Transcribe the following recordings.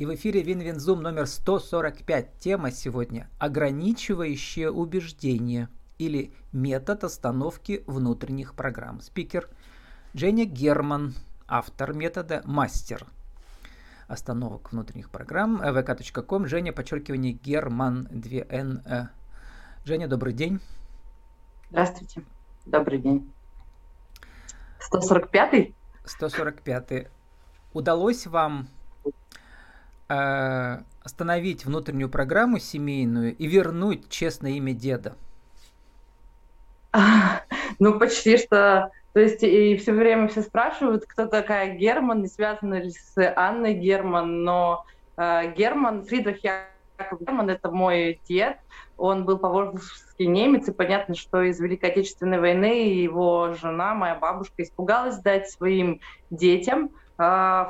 И в эфире Win-Win Zoom номер 145. Тема сегодня – ограничивающее убеждение или метод остановки внутренних программ. Спикер Дженни Герман, автор метода «Мастер» остановок внутренних программ. vk.com, Женя, подчеркивание, Герман, 2Н. Э. Женя, добрый день. Здравствуйте. Добрый день. 145-й? 145-й. Удалось вам э, остановить внутреннюю программу семейную и вернуть честное имя деда? Ну, почти что. То есть и все время все спрашивают, кто такая Герман, не связана ли с Анной Герман, но э, Герман, Фридрих Яков Герман, это мой дед, он был поволжский немец, и понятно, что из Великой Отечественной войны его жена, моя бабушка, испугалась дать своим детям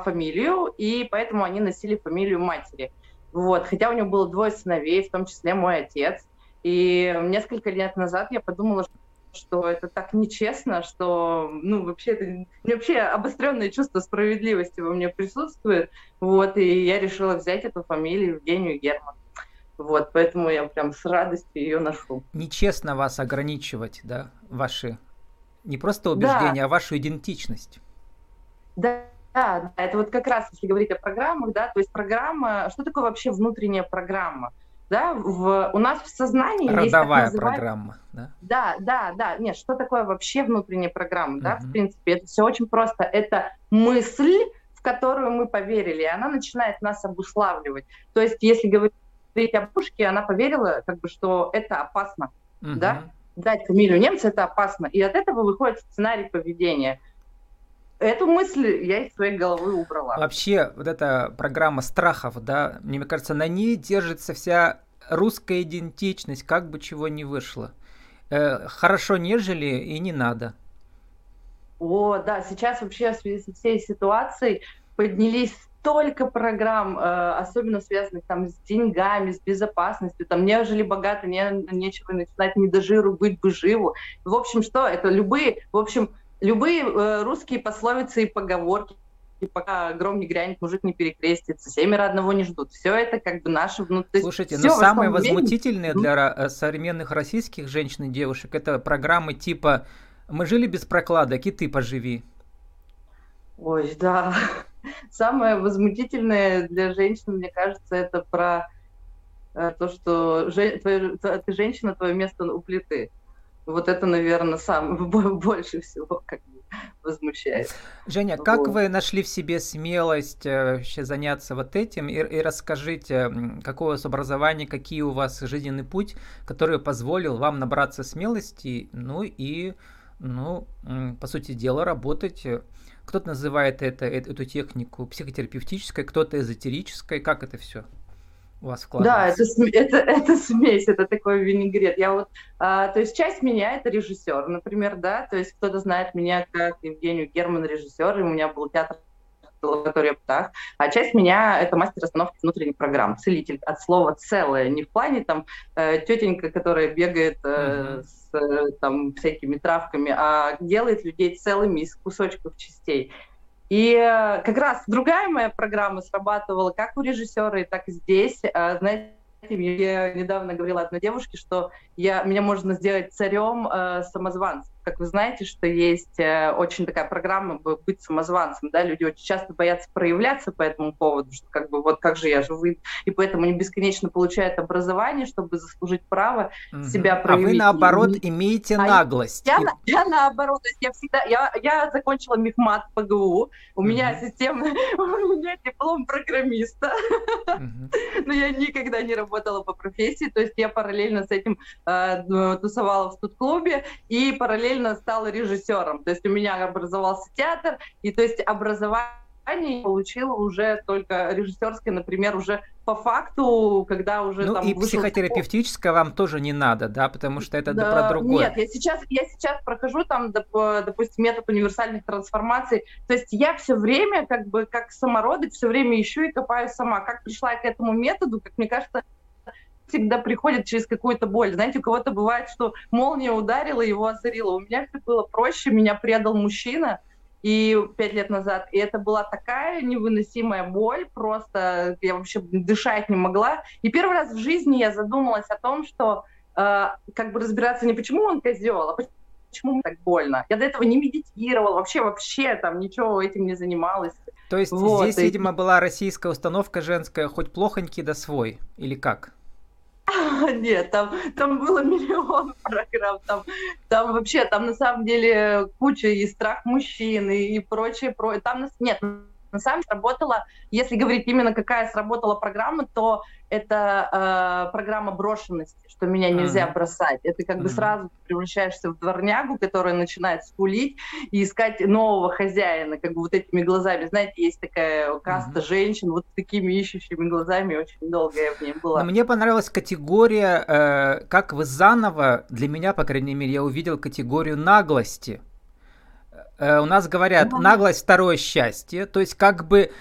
фамилию, и поэтому они носили фамилию матери. Вот. Хотя у него было двое сыновей, в том числе мой отец. И несколько лет назад я подумала, что это так нечестно, что, ну, вообще, это, вообще обостренное чувство справедливости во мне присутствует, вот, и я решила взять эту фамилию Евгению Герман. Вот, поэтому я прям с радостью ее ношу. Нечестно вас ограничивать, да, ваши, не просто убеждения, да. а вашу идентичность. Да, да, это вот как раз, если говорить о программах, да, то есть программа, что такое вообще внутренняя программа? Да, в, у нас в сознании Родовая есть программа, да? Да, да, да. Нет, что такое вообще внутренняя программа, да, в принципе, это все очень просто. Это мысль, в которую мы поверили, и она начинает нас обуславливать. То есть, если говорить о бабушке, она поверила, как бы, что это опасно, угу. да, дать фамилию немца это опасно, и от этого выходит сценарий поведения – Эту мысль я из своей головы убрала. Вообще, вот эта программа страхов, да, мне кажется, на ней держится вся русская идентичность, как бы чего ни вышло. Э, хорошо нежели и не надо. О, да, сейчас вообще в связи со всей ситуацией поднялись столько программ, э, особенно связанных там с деньгами, с безопасностью, там нежели богато, не, нечего начинать не до жиру, быть бы живу. В общем, что это любые, в общем, любые э, русские пословицы и поговорки, и пока гром не грянет, мужик не перекрестится, семеро одного не ждут. Все это как бы наше внутри. Слушайте, но самое возмутительное для э, современных российских женщин и девушек это программы типа «Мы жили без прокладок, и ты поживи». Ой, да. Самое возмутительное для женщин, мне кажется, это про э, то, что же, твоя, ты женщина, твое место у плиты. Вот это, наверное, самое больше всего как бы возмущает. Женя, вот. как вы нашли в себе смелость э, вообще заняться вот этим? И, и расскажите, какое у вас образование, какие у вас жизненный путь, который позволил вам набраться смелости, ну и, ну, по сути дела, работать. Кто-то называет это, эту технику психотерапевтической, кто-то эзотерической. Как это все? У вас вкладывается? Да, это, это, это смесь, это такой винегрет. Я вот, а, то есть часть меня это режиссер, например, да, то есть кто-то знает меня как Евгению Герман, режиссер, и у меня был театр лаборатория птах, а часть меня это мастер остановки внутренних программ, целитель от слова целое, не в плане там э, тетенька, которая бегает э, с э, там всякими травками, а делает людей целыми из кусочков частей. И э, как раз другая моя программа срабатывала как у режиссера, так и здесь. А, знаете, я недавно говорила одной девушке, что я, меня можно сделать царем э, самозванцем. Как вы знаете, что есть э, очень такая программа быть самозванцем, да, люди очень часто боятся проявляться по этому поводу, что как бы вот как же я живу, и поэтому они бесконечно получают образование, чтобы заслужить право угу. себя проявить. А вы наоборот и... имеете а наглость. Я, я, я наоборот, то есть я всегда, я, я закончила мехмат ПГУ, у угу. меня система, у меня диплом программиста, угу. но я никогда не работала по профессии, то есть я параллельно с этим э, тусовала в студ-клубе и параллельно стала режиссером. То есть у меня образовался театр, и то есть образование получила уже только режиссерское, например, уже по факту, когда уже ну, там и вышел... психотерапевтическое вам тоже не надо, да, потому что это да, про другое. Нет, я сейчас, я сейчас прохожу там, допустим, метод универсальных трансформаций. То есть я все время, как бы, как самородок, все время ищу и копаю сама. Как пришла к этому методу, как мне кажется, всегда приходит через какую-то боль. Знаете, у кого-то бывает, что молния ударила, его озарила. У меня все было проще, меня предал мужчина, и пять лет назад, и это была такая невыносимая боль, просто я вообще дышать не могла. И первый раз в жизни я задумалась о том, что э, как бы разбираться не почему он козел, а почему мне так больно. Я до этого не медитировала, вообще, вообще там ничего этим не занималась. То есть вот, здесь, и... видимо, была российская установка женская, хоть плохонький да свой, или как? Нет, там, там было миллион программ, там, там вообще, там на самом деле куча и страх мужчин и, и прочее, про... там нет, на самом деле работала, если говорить именно какая сработала программа, то это э, программа брошенности, что меня нельзя mm-hmm. бросать. Это как mm-hmm. бы сразу превращаешься в дворнягу, которая начинает скулить и искать нового хозяина, как бы вот этими глазами. Знаете, есть такая каста mm-hmm. женщин вот с такими ищущими глазами, очень долго я в ней была. Но мне понравилась категория, э, как вы заново, для меня, по крайней мере, я увидел категорию наглости. Э, у нас говорят, mm-hmm. наглость второе счастье, то есть как бы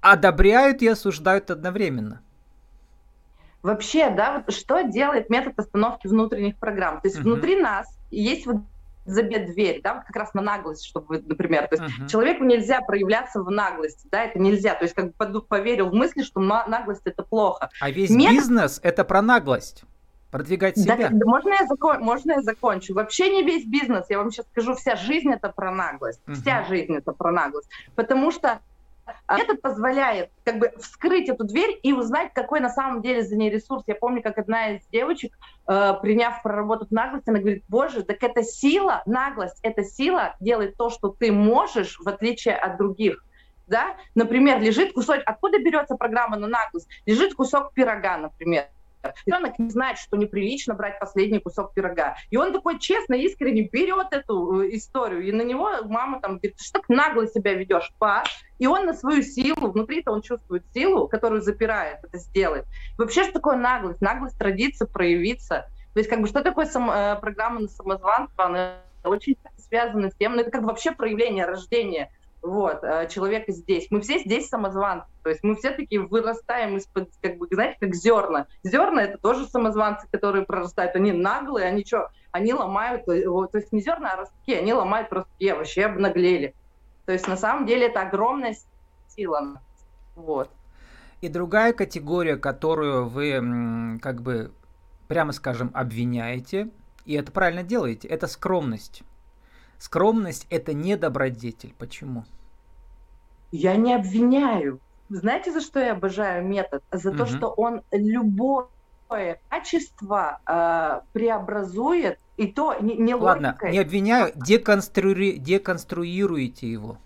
одобряют и осуждают одновременно. Вообще, да, вот что делает метод остановки внутренних программ? То есть uh-huh. внутри нас есть вот забед дверь, да, вот как раз на наглость, чтобы, например, то есть uh-huh. человеку нельзя проявляться в наглости, да, это нельзя, то есть как бы поверил в мысли, что наглость это плохо. А весь Метод... бизнес это про наглость. Продвигать себя. Да, да, можно, я закон, можно я закончу? Вообще не весь бизнес, я вам сейчас скажу, вся жизнь это про наглость. Uh-huh. Вся жизнь это про наглость. Потому что этот позволяет как бы вскрыть эту дверь и узнать, какой на самом деле за ней ресурс. Я помню, как одна из девочек, э, приняв, проработав наглость, она говорит, боже, так это сила, наглость, это сила делает то, что ты можешь, в отличие от других. Да? Например, лежит кусок, откуда берется программа на наглость? Лежит кусок пирога, например, Ребенок не знает, что неприлично брать последний кусок пирога. И он такой честно, искренне берет эту э, историю. И на него мама там говорит, что так нагло себя ведешь, па? И он на свою силу, внутри-то он чувствует силу, которую запирает это сделать. Вообще, что такое наглость? Наглость родиться, проявиться. То есть, как бы, что такое сам, э, программа на самозванство? Она очень связана с тем, ну, это как вообще проявление рождения вот, э, человека здесь. Мы все здесь самозванцы, то есть мы все такие вырастаем из-под, как бы, знаете, как зерна. Зерна — это тоже самозванцы, которые прорастают. Они наглые, они что? Они ломают, э, то есть не зерна, а ростки, они ломают ростки, вообще обнаглели. То есть на самом деле это огромная сила. Вот. И другая категория, которую вы, как бы, прямо скажем, обвиняете, и это правильно делаете, это скромность. Скромность – это не добродетель. Почему? Я не обвиняю. Знаете, за что я обожаю метод? За угу. то, что он любое качество э, преобразует, и то не, не Ладно, логикой. не обвиняю, деконструи... деконструируете его.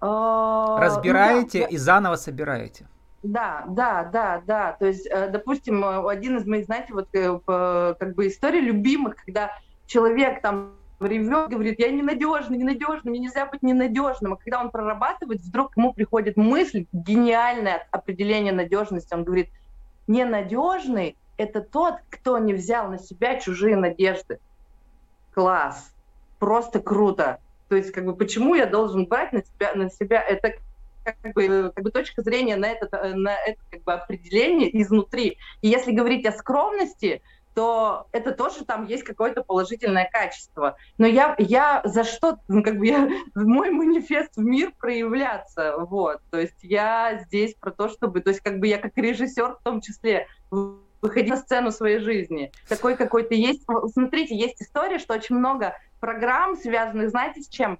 А, Разбираете ну, да, и заново собираете. Да, да, да, да. То есть, э, допустим, один из моих, знаете, вот э, как бы историй любимых, когда человек там ревет, говорит, я ненадежный, ненадежный, мне нельзя быть ненадежным. А когда он прорабатывает, вдруг ему приходит мысль, гениальное определение надежности. Он говорит, ненадежный – это тот, кто не взял на себя чужие надежды. Класс, просто круто. То есть, как бы, почему я должен брать на себя, на себя это как бы, как бы точка зрения на это, на это как бы, определение изнутри. И если говорить о скромности, то это тоже там есть какое-то положительное качество. Но я, я за что, ну, как бы я, мой манифест в мир проявляться, вот, то есть я здесь про то, чтобы, то есть как бы я как режиссер в том числе выходить на сцену своей жизни. Такой какой-то есть, смотрите, есть история, что очень много программ, связанных, знаете, с чем?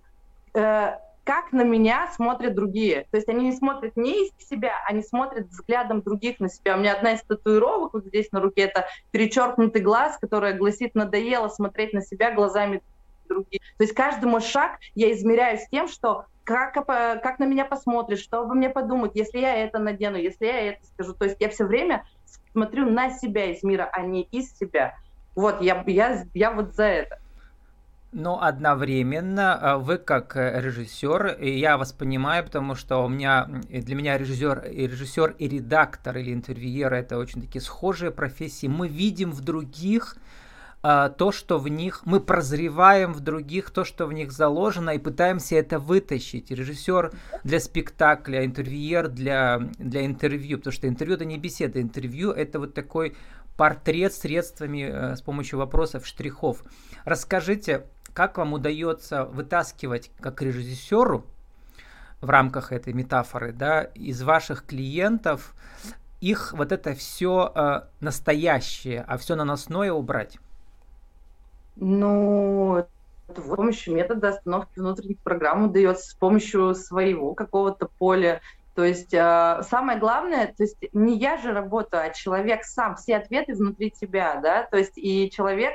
Э, как на меня смотрят другие. То есть они не смотрят не из себя, они смотрят взглядом других на себя. У меня одна из татуировок вот здесь на руке, это перечеркнутый глаз, который гласит «надоело смотреть на себя глазами других». То есть каждый мой шаг я измеряю с тем, что как, как на меня посмотрят, что обо мне подумают, если я это надену, если я это скажу. То есть я все время смотрю на себя из мира, а не из себя. Вот, я, я, я вот за это. Но одновременно а, вы как э, режиссер, и я вас понимаю, потому что у меня для меня режиссер, и режиссер и редактор или интервьюер это очень такие схожие профессии. Мы видим в других а, то, что в них, мы прозреваем в других то, что в них заложено, и пытаемся это вытащить. Режиссер для спектакля, интервьюер для, для интервью, потому что интервью это не беседа, интервью это вот такой портрет средствами, э, с помощью вопросов, штрихов. Расскажите, как вам удается вытаскивать как режиссеру в рамках этой метафоры, да, из ваших клиентов их вот это все э, настоящее, а все наносное убрать? Ну, с помощью метода остановки внутренних программ удается с помощью своего какого-то поля. То есть э, самое главное, то есть не я же работаю, а человек сам, все ответы внутри тебя, да, то есть и человек,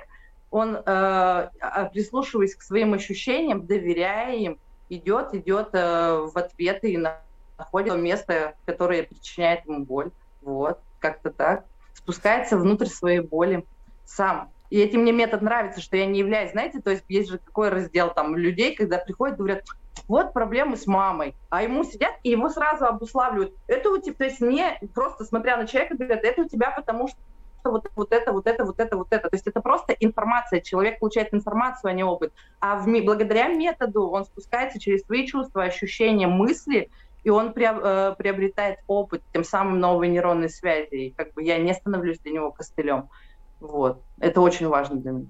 он, э, а, прислушиваясь к своим ощущениям, доверяя им, идет, идет э, в ответы и находит место, которое причиняет ему боль. Вот, как-то так. Спускается внутрь своей боли сам. И этим мне метод нравится, что я не являюсь, знаете, то есть есть же какой раздел там людей, когда приходят, говорят, вот проблемы с мамой, а ему сидят и его сразу обуславливают. Это у тебя, то есть не просто смотря на человека, говорят, это у тебя потому что вот, вот это, вот это, вот это, вот это. То есть это просто информация. Человек получает информацию, а не опыт. А в, благодаря методу он спускается через свои чувства, ощущения, мысли, и он э, приобретает опыт, тем самым новые нейронные связи. И как бы я не становлюсь для него костылем. Вот. Это очень важно для меня.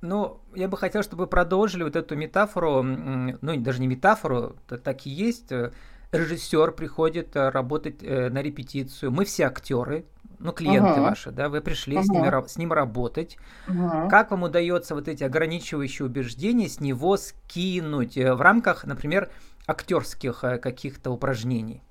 Ну, я бы хотел, чтобы вы продолжили вот эту метафору, ну, даже не метафору, это так и есть. Режиссер приходит э, работать э, на репетицию. Мы все актеры, ну, клиенты uh-huh. ваши, да, вы пришли uh-huh. с, ними, с ним работать. Uh-huh. Как вам удается вот эти ограничивающие убеждения с него скинуть в рамках, например, актерских э, каких-то упражнений?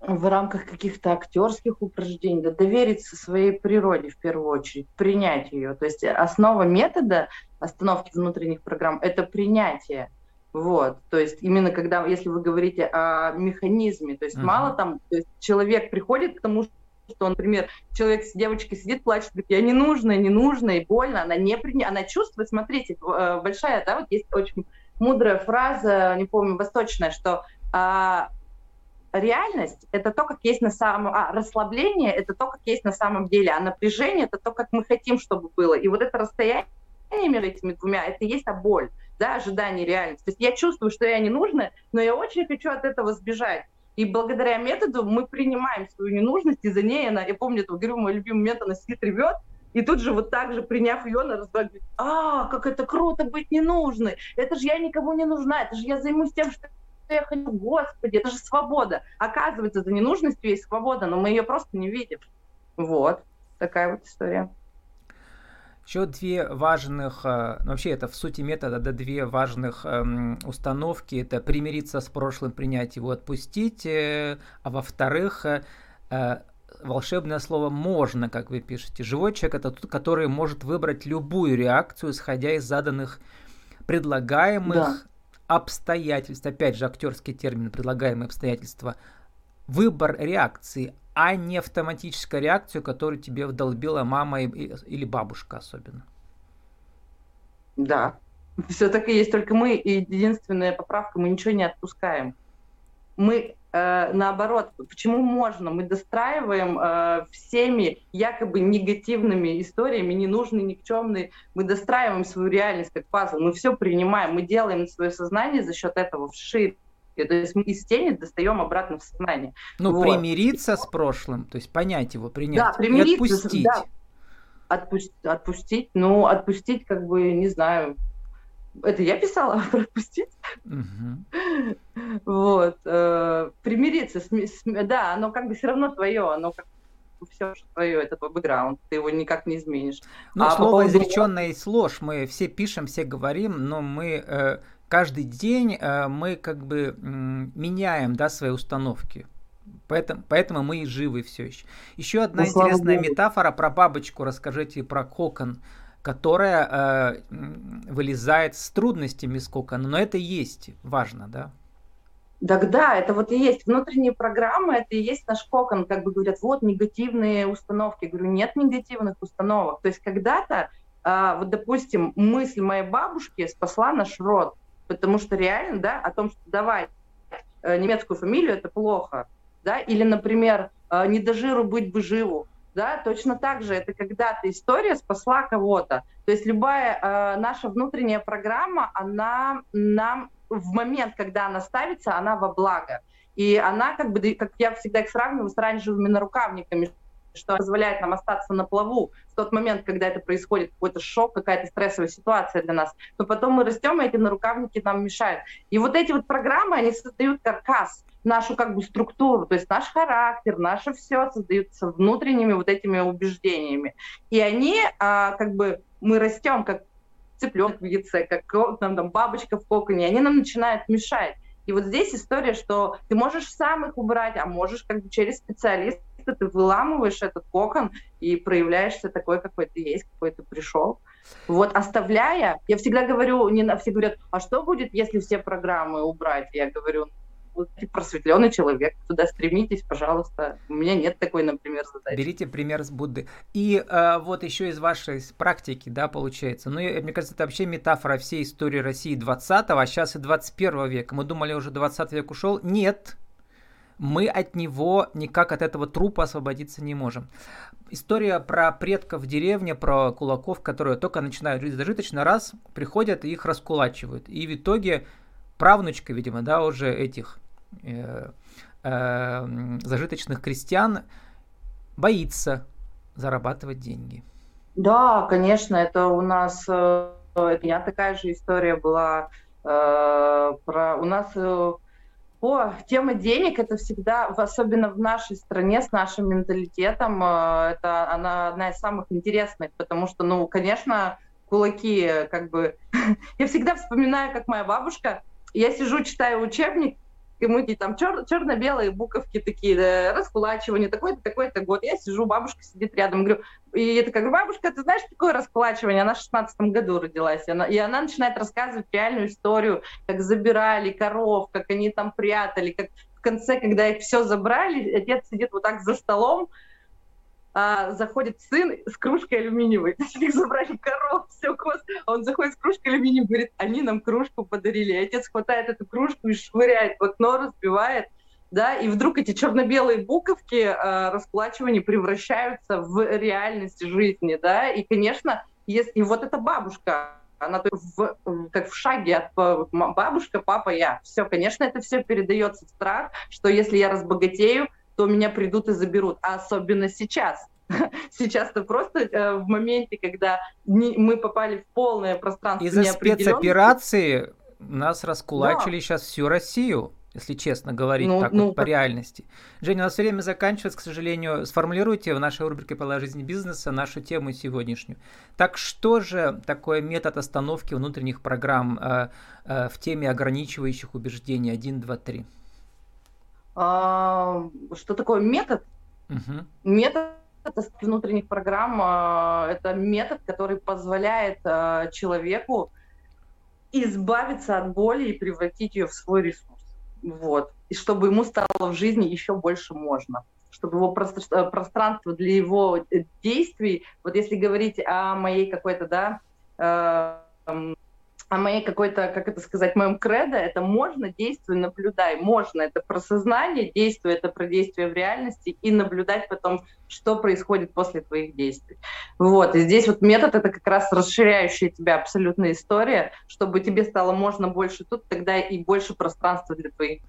В рамках каких-то актерских упражнений, да, довериться своей природе в первую очередь, принять ее. То есть основа метода остановки внутренних программ – это принятие. Вот, то есть именно когда, если вы говорите о механизме, то есть uh-huh. мало там, то есть человек приходит к тому, что, например, человек с девочкой сидит, плачет, говорит, я не нужна, не нужна, и больно, она не приня... она чувствует, смотрите, э, большая, да, вот есть очень мудрая фраза, не помню, восточная, что а, реальность — это то, как есть на самом... А, расслабление — это то, как есть на самом деле, а напряжение — это то, как мы хотим, чтобы было. И вот это расстояние между этими двумя — это и есть а боль, да, ожидание реальности. То есть я чувствую, что я не нужна, но я очень хочу от этого сбежать. И благодаря методу мы принимаем свою ненужность, и за ней она, я помню, это, говорю, мой любимый метод, она сидит, ревет, и тут же вот так же, приняв ее, она разговаривает, а, как это круто быть ненужной, это же я никому не нужна, это же я займусь тем, что я хочу, господи, это же свобода. Оказывается, за ненужностью есть свобода, но мы ее просто не видим. Вот, такая вот история. Еще две важных, э, ну, вообще это в сути метода, да, две важных эм, установки. Это примириться с прошлым, принять его, отпустить. Э, а во-вторых, э, волшебное слово «можно», как вы пишете. Живой человек – это тот, который может выбрать любую реакцию, исходя из заданных предлагаемых да. обстоятельств. Опять же, актерский термин «предлагаемые обстоятельства». Выбор реакции, а не автоматическая реакция, которую тебе вдолбила мама или бабушка особенно. Да, все так и есть, только мы, единственная поправка, мы ничего не отпускаем. Мы э, наоборот, почему можно? Мы достраиваем э, всеми якобы негативными историями, ненужные, никчемные, мы достраиваем свою реальность как пазл, мы все принимаем, мы делаем свое сознание за счет этого вширь. То есть мы из тени достаем обратно в сознание. Ну, вот. примириться с прошлым, то есть понять его, принять да, примириться, и отпустить. Да. Отпустить, отпустить, ну, отпустить, как бы, не знаю, это я писала пропустить. Угу. Вот. Э, примириться, с, с, да, оно как бы все равно твое, оно как все твое, это твой бэкграунд, ты его никак не изменишь. Ну, а слово поводу... изреченное есть ложь, мы все пишем, все говорим, но мы э, каждый день э, мы как бы меняем, да, свои установки. Поэтому, поэтому мы и живы все еще. Еще одна ну, интересная метафора про бабочку. Расскажите про кокон которая э, вылезает с трудностями из кокона, но это есть важно, да? Так да, это вот и есть внутренние программы, это и есть наш кокон, как бы говорят, вот негативные установки. Я говорю, нет негативных установок. То есть когда-то, э, вот допустим, мысль моей бабушки спасла наш род, потому что реально, да, о том, что давай э, немецкую фамилию, это плохо, да, или, например, э, не до жиру быть бы живу, да, точно так же это когда-то история спасла кого-то. То есть любая э, наша внутренняя программа, она нам в момент, когда она ставится, она во благо. И она как бы, как я всегда их сравниваю с оранжевыми нарукавниками, что позволяет нам остаться на плаву в тот момент, когда это происходит, какой-то шок, какая-то стрессовая ситуация для нас. Но потом мы растем, и эти нарукавники нам мешают. И вот эти вот программы, они создают каркас, нашу как бы структуру, то есть наш характер, наше все создаются внутренними вот этими убеждениями. И они а, как бы, мы растем как цыпленок в яйце, как там, там, бабочка в коконе, они нам начинают мешать. И вот здесь история, что ты можешь сам их убрать, а можешь как бы через специалиста ты выламываешь этот кокон и проявляешься такой, какой ты есть, какой ты пришел. Вот оставляя, я всегда говорю, не на все говорят, а что будет, если все программы убрать? Я говорю, будете просветленный человек, туда стремитесь, пожалуйста. У меня нет такой, например, задачи. Берите пример с Будды. И э, вот еще из вашей практики, да, получается. Ну, и, мне кажется, это вообще метафора всей истории России 20-го, а сейчас и 21 века. Мы думали, уже 20 век ушел. Нет, мы от него никак от этого трупа освободиться не можем. История про предков в деревне, про кулаков, которые только начинают жить зажиточно, раз приходят и их раскулачивают. И в итоге правнучка, видимо, да, уже этих э, э, зажиточных крестьян боится зарабатывать деньги. Да, конечно, это у нас, э, у меня такая же история была. Э, про, у нас э, о, тема денег это всегда, особенно в нашей стране с нашим менталитетом, э, это она одна из самых интересных, потому что, ну, конечно, кулаки, как бы, я всегда вспоминаю, как моя бабушка, я сижу, читаю учебник, и мы там чер- черно-белые буковки такие, да, раскулачивание, такой-то, такой-то год. Я сижу, бабушка сидит рядом, говорю, и я такая, бабушка, ты знаешь, такое раскулачивание? Она в 16 году родилась, и она, и она начинает рассказывать реальную историю, как забирали коров, как они там прятали, как в конце, когда их все забрали, отец сидит вот так за столом, а, заходит сын с кружкой алюминиевой. Их забрали коров, все, кос. Он заходит с кружкой алюминиевой, говорит, они нам кружку подарили. И отец хватает эту кружку и швыряет в окно, разбивает. Да, и вдруг эти черно-белые буковки э, расплачивания превращаются в реальность жизни, да, и, конечно, если, и вот эта бабушка, она в, как в шаге от бабушка, папа, я. Все, конечно, это все передается в страх, что если я разбогатею, то меня придут и заберут. А особенно сейчас. Сейчас-то просто э, в моменте, когда не, мы попали в полное пространство Из-за спецоперации нас раскулачили да. сейчас всю Россию если честно говорить ну, так ну, вот по реальности. Женя, у нас время заканчивается, к сожалению. Сформулируйте в нашей рубрике «Пола жизни бизнеса» нашу тему сегодняшнюю. Так что же такое метод остановки внутренних программ э, э, в теме ограничивающих убеждений 1, 2, 3? А, что такое метод? Угу. Метод внутренних программ а, это метод, который позволяет а, человеку избавиться от боли и превратить ее в свой ресурс. Вот. И чтобы ему стало в жизни еще больше можно. Чтобы его пространство для его э, действий, вот если говорить о моей какой-то, да, о моей какой-то, как это сказать, моем кредо, это можно, действуй, наблюдай. Можно, это про сознание, действуй, это про действие в реальности и наблюдать потом, что происходит после твоих действий. Вот, и здесь вот метод — это как раз расширяющая тебя абсолютная история, чтобы тебе стало можно больше тут, тогда и больше пространства для твоих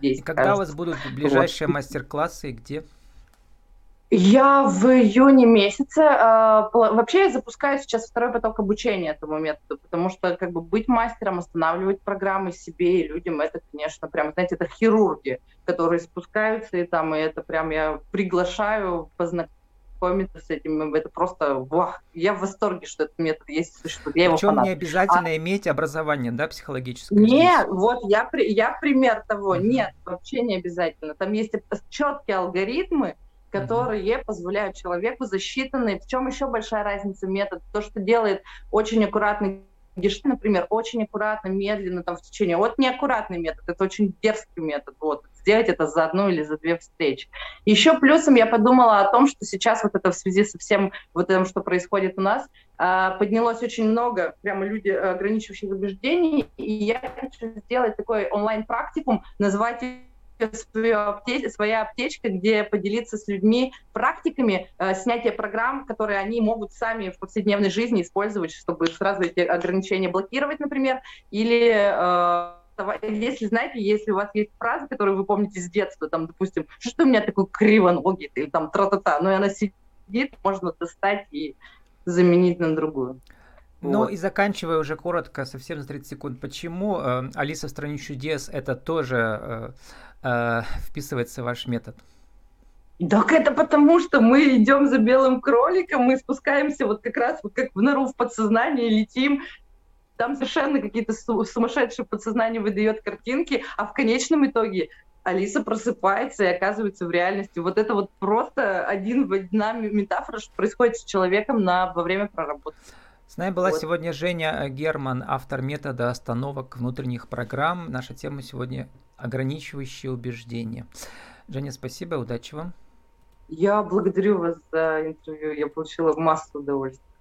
действий. И когда кажется. у вас будут ближайшие вот. мастер-классы и где? Я в июне месяце. Э, вообще я запускаю сейчас второй поток обучения этому методу, потому что как бы быть мастером, останавливать программы себе и людям, это, конечно, прям, знаете, это хирурги, которые спускаются, и там, и это прям я приглашаю познакомиться с этим. Это просто, вах, я в восторге, что этот метод есть, существует. Я Причем не обязательно а... иметь образование, да, психологическое? Нет, здесь. вот я, я пример того. Mm-hmm. Нет, вообще не обязательно. Там есть четкие алгоритмы, которые позволяют человеку за считанные, в чем еще большая разница метод, то, что делает очень аккуратный Гешт, например, очень аккуратно, медленно там в течение. Вот неаккуратный метод, это очень дерзкий метод. Вот сделать это за одну или за две встречи. Еще плюсом я подумала о том, что сейчас вот это в связи со всем вот этим, что происходит у нас, а, поднялось очень много прямо люди ограничивающих убеждений, и я хочу сделать такой онлайн-практикум, назвать свою апте... своя аптечка, где поделиться с людьми практиками э, снятия программ, которые они могут сами в повседневной жизни использовать, чтобы сразу эти ограничения блокировать, например, или э, если, знаете, если у вас есть фраза, которую вы помните с детства, там, допустим, что у меня такой кривоногий, или там тра-та-та, но она сидит, можно достать и заменить на другую. Ну вот. и заканчивая уже коротко, совсем за 30 секунд, почему э, Алиса в стране чудес это тоже э, э, вписывается ваш метод? Так это потому, что мы идем за белым кроликом, мы спускаемся вот как раз вот как в нору в подсознание, летим, там совершенно какие-то сумасшедшие подсознание выдает картинки, а в конечном итоге Алиса просыпается и оказывается в реальности. Вот это вот просто один в одна метафора, что происходит с человеком на, во время проработки. С нами была вот. сегодня Женя Герман, автор метода остановок внутренних программ. Наша тема сегодня ограничивающие убеждения. Женя, спасибо, удачи вам. Я благодарю вас за интервью, я получила массу удовольствия.